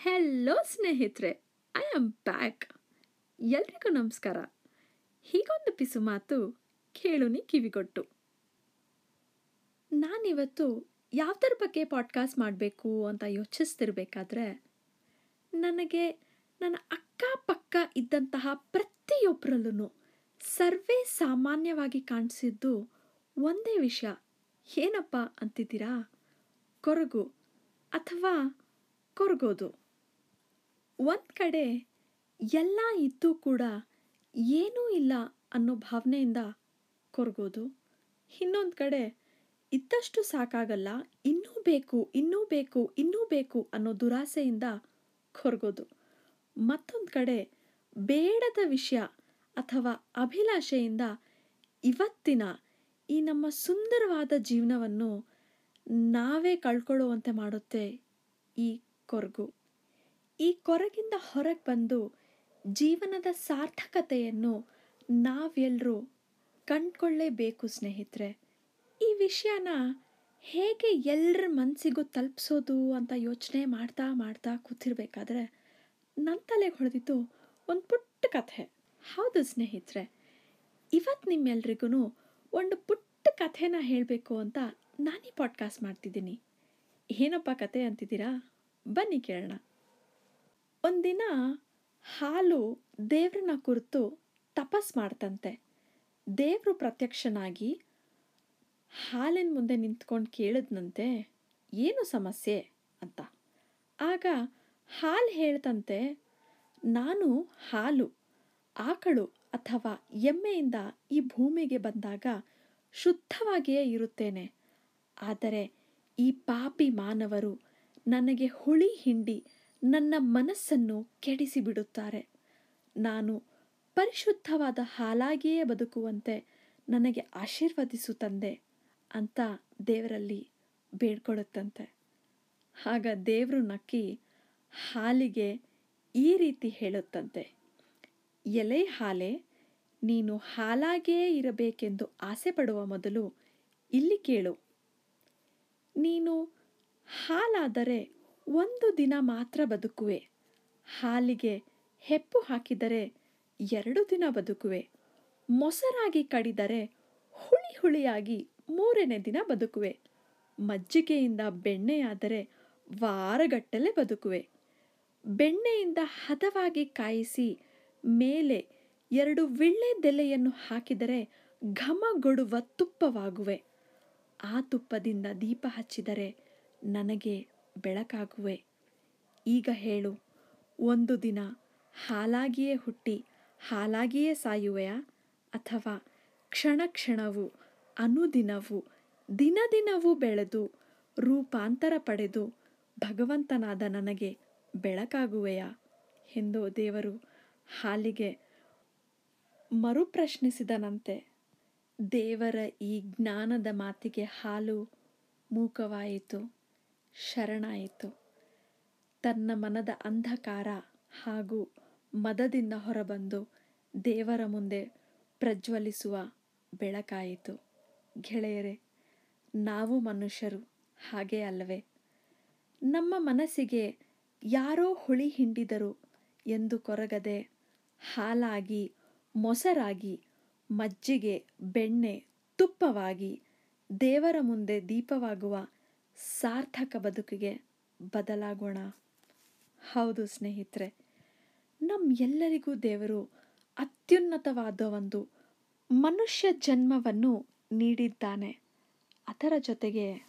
Hello ಸ್ನೇಹಿತರೆ. I am back ಎಲ್ರಿಗೂ ನಮಸ್ಕಾರ. ಹೀಗೊಂದು ಪಿಸು ಮಾತು ಕೇಳುನಿ ಕಿವಿಗೊಟ್ಟು. ನಾನಿವತ್ತು ಯಾವ್ದರ ಬಗ್ಗೆ ಪಾಡ್ಕಾಸ್ಟ್ ಮಾಡಬೇಕು ಅಂತ ಯೋಚಿಸ್ತಿರ್ಬೇಕಾದ್ರೆ, ನನಗೆ ನನ್ನ ಅಕ್ಕಪಕ್ಕ ಇದ್ದಂತಹ ಪ್ರತಿಯೊಬ್ಬರಲ್ಲೂ ಸರ್ವೇ ಸಾಮಾನ್ಯವಾಗಿ ಕಾಣಿಸಿದ್ದು ಒಂದೇ ವಿಷಯ. ಏನಪ್ಪ ಅಂತಿದ್ದೀರಾ? ಕೊರಗು ಅಥವಾ ಕೊರಗೋದು. ಒಂದು ಕಡೆ ಎಲ್ಲ ಇದ್ದು ಕೂಡ ಏನೂ ಇಲ್ಲ ಅನ್ನೋ ಭಾವನೆಯಿಂದ ಕೊರಗೋದು. ಇನ್ನೊಂದು ಕಡೆ ಇದ್ದಷ್ಟು ಸಾಕಾಗಲ್ಲ, ಇನ್ನೂ ಬೇಕು ಇನ್ನೂ ಬೇಕು ಇನ್ನೂ ಬೇಕು ಅನ್ನೋ ದುರಾಸೆಯಿಂದ ಕೊರಗೋದು. ಮತ್ತೊಂದು ಕಡೆ ಬೇಡದ ವಿಷಯ ಅಥವಾ ಅಭಿಲಾಷೆಯಿಂದ ಇವತ್ತಿನ ಈ ನಮ್ಮ ಸುಂದರವಾದ ಜೀವನವನ್ನು ನಾವೇ ಕಳ್ಕೊಳ್ಳುವಂತೆ ಮಾಡುತ್ತೆ ಈ ಕೊರಗು. ಈ ಕೊರಗಿಂದ ಹೊರಗೆ ಬಂದು ಜೀವನದ ಸಾರ್ಥಕತೆಯನ್ನು ನಾವೆಲ್ಲರೂ ಕಂಡ್ಕೊಳ್ಳೇಬೇಕು ಸ್ನೇಹಿತರೆ. ಈ ವಿಷಯನ ಹೇಗೆ ಎಲ್ಲರ ಮನಸ್ಸಿಗೂ ತಲುಪಿಸೋದು ಅಂತ ಯೋಚನೆ ಮಾಡ್ತಾ ಮಾಡ್ತಾ ಕೂತಿರ್ಬೇಕಾದ್ರೆ ನನ್ನ ತಲೆಗೆ ಹೊಡೆದಿದ್ದು ಒಂದು ಪುಟ್ಟ ಕಥೆ. ಹೌದು ಸ್ನೇಹಿತರೆ ಇವತ್ತು ನಿಮ್ಮೆಲ್ರಿಗೂ ಒಂದು ಪುಟ್ಟ ಕಥೆನ ಹೇಳಬೇಕು ಅಂತ ನಾನೇ ಪಾಡ್ಕಾಸ್ಟ್ ಮಾಡ್ತಿದ್ದೀನಿ. ಏನಪ್ಪ ಕತೆ ಅಂತಿದ್ದೀರಾ? ಬನ್ನಿ ಕೇಳೋಣ. ಒಂದಿನ ಹಾಲು ದೇವ್ರನ್ನ ಕುರಿತು ತಪಸ್ ಮಾಡ್ತಂತೆ. ದೇವರು ಪ್ರತ್ಯಕ್ಷನಾಗಿ ಹಾಲಿನ ಮುಂದೆ ನಿಂತ್ಕೊಂಡು ಕೇಳಿದ್ನಂತೆ, ಏನು ಸಮಸ್ಯೆ? ಅಂತ. ಆಗ ಹಾಲು ಹೇಳ್ತಂತೆ, ನಾನು ಹಾಲು, ಆಕಳು ಅಥವಾ ಎಮ್ಮೆಯಿಂದ ಈ ಭೂಮಿಗೆ ಬಂದಾಗ ಶುದ್ಧವಾಗಿಯೇ ಇರುತ್ತೇನೆ. ಆದರೆ ಈ ಪಾಪಿ ಮಾನವರು ನನಗೆ ಹುಳಿ ಹಿಂಡಿ ನನ್ನ ಮನಸ್ಸನ್ನು ಕೆಡಿಸಿಬಿಡುತ್ತಾರೆ. ನಾನು ಪರಿಶುದ್ಧವಾದ ಹಾಲಾಗಿಯೇ ಬದುಕುವಂತೆ ನನಗೆ ಆಶೀರ್ವದಿಸು ತಂದೆ ಅಂತ ದೇವರಲ್ಲಿ ಬೇಡ್ಕೊಳ್ಳುತ್ತಂತೆ ಆಗ ದೇವರು ನಕ್ಕಿ ಹಾಲಿಗೆ ಈ ರೀತಿ ಹೇಳುತ್ತಂತೆ, ಎಲೆ ಹಾಲೆ, ನೀನು ಹಾಲಾಗಿಯೇ ಇರಬೇಕೆಂದು ಆಸೆ ಪಡುವ ಮೊದಲು ಇಲ್ಲಿ ಕೇಳು. ನೀನು ಹಾಲಾದರೆ ಒಂದು ದಿನ ಮಾತ್ರ ಬದುಕುವೆ. ಹಾಲಿಗೆ ಹೆಪ್ಪು ಹಾಕಿದರೆ ಎರಡು ದಿನ ಬದುಕುವೆ. ಮೊಸರಾಗಿ ಕಡಿದರೆ ಹುಳಿ ಹುಳಿಯಾಗಿ ಮೂರನೇ ದಿನ ಬದುಕುವೆ. ಮಜ್ಜಿಗೆಯಿಂದ ಬೆಣ್ಣೆಯಾದರೆ ವಾರಗಟ್ಟಲೆ ಬದುಕುವೆ. ಬೆಣ್ಣೆಯಿಂದ ಹದವಾಗಿ ಕಾಯಿಸಿ ಮೇಲೆ ಎರಡು ವಿಳ್ಳೆದೆಲೆಯನ್ನು ಹಾಕಿದರೆ ಘಮಗೊಡುವ ತುಪ್ಪವಾಗುವೆ. ಆ ತುಪ್ಪದಿಂದ ದೀಪ ಹಚ್ಚಿದರೆ ನನಗೆ ಬೆಳಕಾಗುವೆ. ಈಗ ಹೇಳು, ಒಂದು ದಿನ ಹಾಲಾಗಿಯೇ ಹುಟ್ಟಿ ಹಾಲಾಗಿಯೇ ಸಾಯುವೆಯಾ? ಅಥವಾ ಕ್ಷಣ ಕ್ಷಣವು ಅನುದಿನವೂ ದಿನ ದಿನವೂ ಬೆಳೆದು ರೂಪಾಂತರ ಪಡೆದು ಭಗವಂತನಾದ ನನಗೆ ಬೆಳಕಾಗುವೆಯಾ? ಎಂದು ದೇವರು ಹಾಲಿಗೆ ಮರುಪ್ರಶ್ನಿಸಿದನಂತೆ. ದೇವರ ಈ ಜ್ಞಾನದ ಮಾತಿಗೆ ಹಾಲು ಮೂಕವಾಯಿತು. ಶರಣಾಯಿತು. ತನ್ನ ಮನದ ಅಂಧಕಾರ ಹಾಗೂ ಮದದಿಂದ ಹೊರಬಂದು ದೇವರ ಮುಂದೆ ಪ್ರಜ್ವಲಿಸುವ ಬೆಳಕಾಯಿತು. ಗೆಳೆಯರೆ, ನಾವು ಮನುಷ್ಯರು ಹಾಗೆ ಅಲ್ಲವೇ ನಮ್ಮ ಮನಸ್ಸಿಗೆ ಯಾರೋ ಹುಳಿ ಹಿಂಡಿದರು ಎಂದು ಕೊರಗದೆ ಹಾಲಾಗಿ, ಮೊಸರಾಗಿ, ಮಜ್ಜಿಗೆ, ಬೆಣ್ಣೆ ತುಪ್ಪವಾಗಿ ದೇವರ ಮುಂದೆ ದೀಪವಾಗುವ ಸಾರ್ಥಕ ಬದುಕಿಗೆ ಬದಲಾಗೋಣ. ಹೌದು ಸ್ನೇಹಿತರೆ ನಮ್ಮ ಎಲ್ಲರಿಗೂ ದೇವರು ಅತ್ಯುನ್ನತವಾದ ಒಂದು ಮನುಷ್ಯ ಜನ್ಮವನ್ನು ನೀಡಿದ್ದಾನೆ. ಅದರ ಜೊತೆಗೆ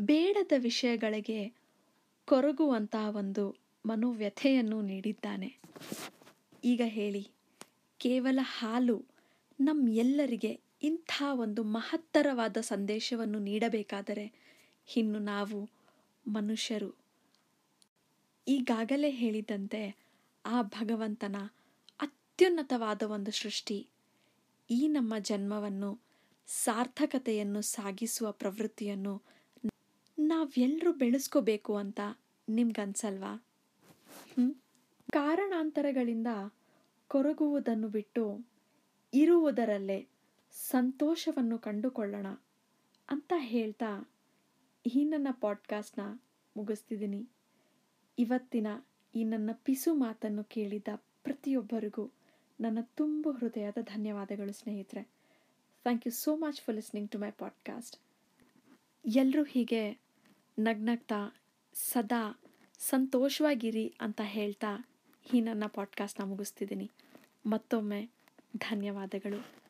ಬೇಡದ ವಿಷಯಗಳಿಗೆ ಕೊರಗುವಂತಹ ಒಂದು ಮನೋವ್ಯಥೆಯನ್ನು ನೀಡಿದ್ದಾನೆ. ಈಗ ಹೇಳಿ, ಕೇವಲ ಹಾಲು ನಮ್ಮ ಎಲ್ಲರಿಗೆ ಇಂಥ ಒಂದು ಮಹತ್ತರವಾದ ಸಂದೇಶವನ್ನು ನೀಡಬೇಕಾದರೆ ಇನ್ನು ನಾವು ಮನುಷ್ಯರು. ಈಗಾಗಲೇ ಹೇಳಿದಂತೆ ಆ ಭಗವಂತನ ಅತ್ಯುನ್ನತವಾದ ಒಂದು ಸೃಷ್ಟಿ. ಈ ನಮ್ಮ ಜನ್ಮವನ್ನು, ಸಾರ್ಥಕತೆಯನ್ನು ಸಾಗಿಸುವ ಪ್ರವೃತ್ತಿಯನ್ನು ನಾವೆಲ್ಲರೂ ಬೆಳೆಸ್ಕೋಬೇಕು ಅಂತ ನಿಮ್ಗನ್ಸಲ್ವಾ? ಕಾರಣಾಂತರಗಳಿಂದ ಕೊರಗುವುದನ್ನು ಬಿಟ್ಟು ಇರುವುದರಲ್ಲೇ ಸಂತೋಷವನ್ನು ಕಂಡುಕೊಳ್ಳೋಣ ಅಂತ ಹೇಳ್ತಾ ಈ ನನ್ನ ಪಾಡ್ಕಾಸ್ಟ್ನ ಮುಗಿಸ್ತಿದ್ದೀನಿ. ಇವತ್ತಿನ ಈ ನನ್ನ ಪಿಸು ಮಾತನ್ನು ಕೇಳಿದ ಪ್ರತಿಯೊಬ್ಬರಿಗೂ ನನ್ನ ತುಂಬ ಹೃದಯದ ಧನ್ಯವಾದಗಳು ಸ್ನೇಹಿತರೆ. Thank you so much for listening to my podcast ಎಲ್ಲರೂ ಹೀಗೆ ನಗ್ನಗ್ತಾ, ಸದಾ ಸಂತೋಷವಾಗಿರಿ ಅಂತ ಹೇಳ್ತಾ ಈ ನನ್ನ ಪಾಡ್ಕಾಸ್ಟ್ನ ಮುಗಿಸ್ತಿದ್ದೀನಿ. ಮತ್ತೊಮ್ಮೆ ಧನ್ಯವಾದಗಳು.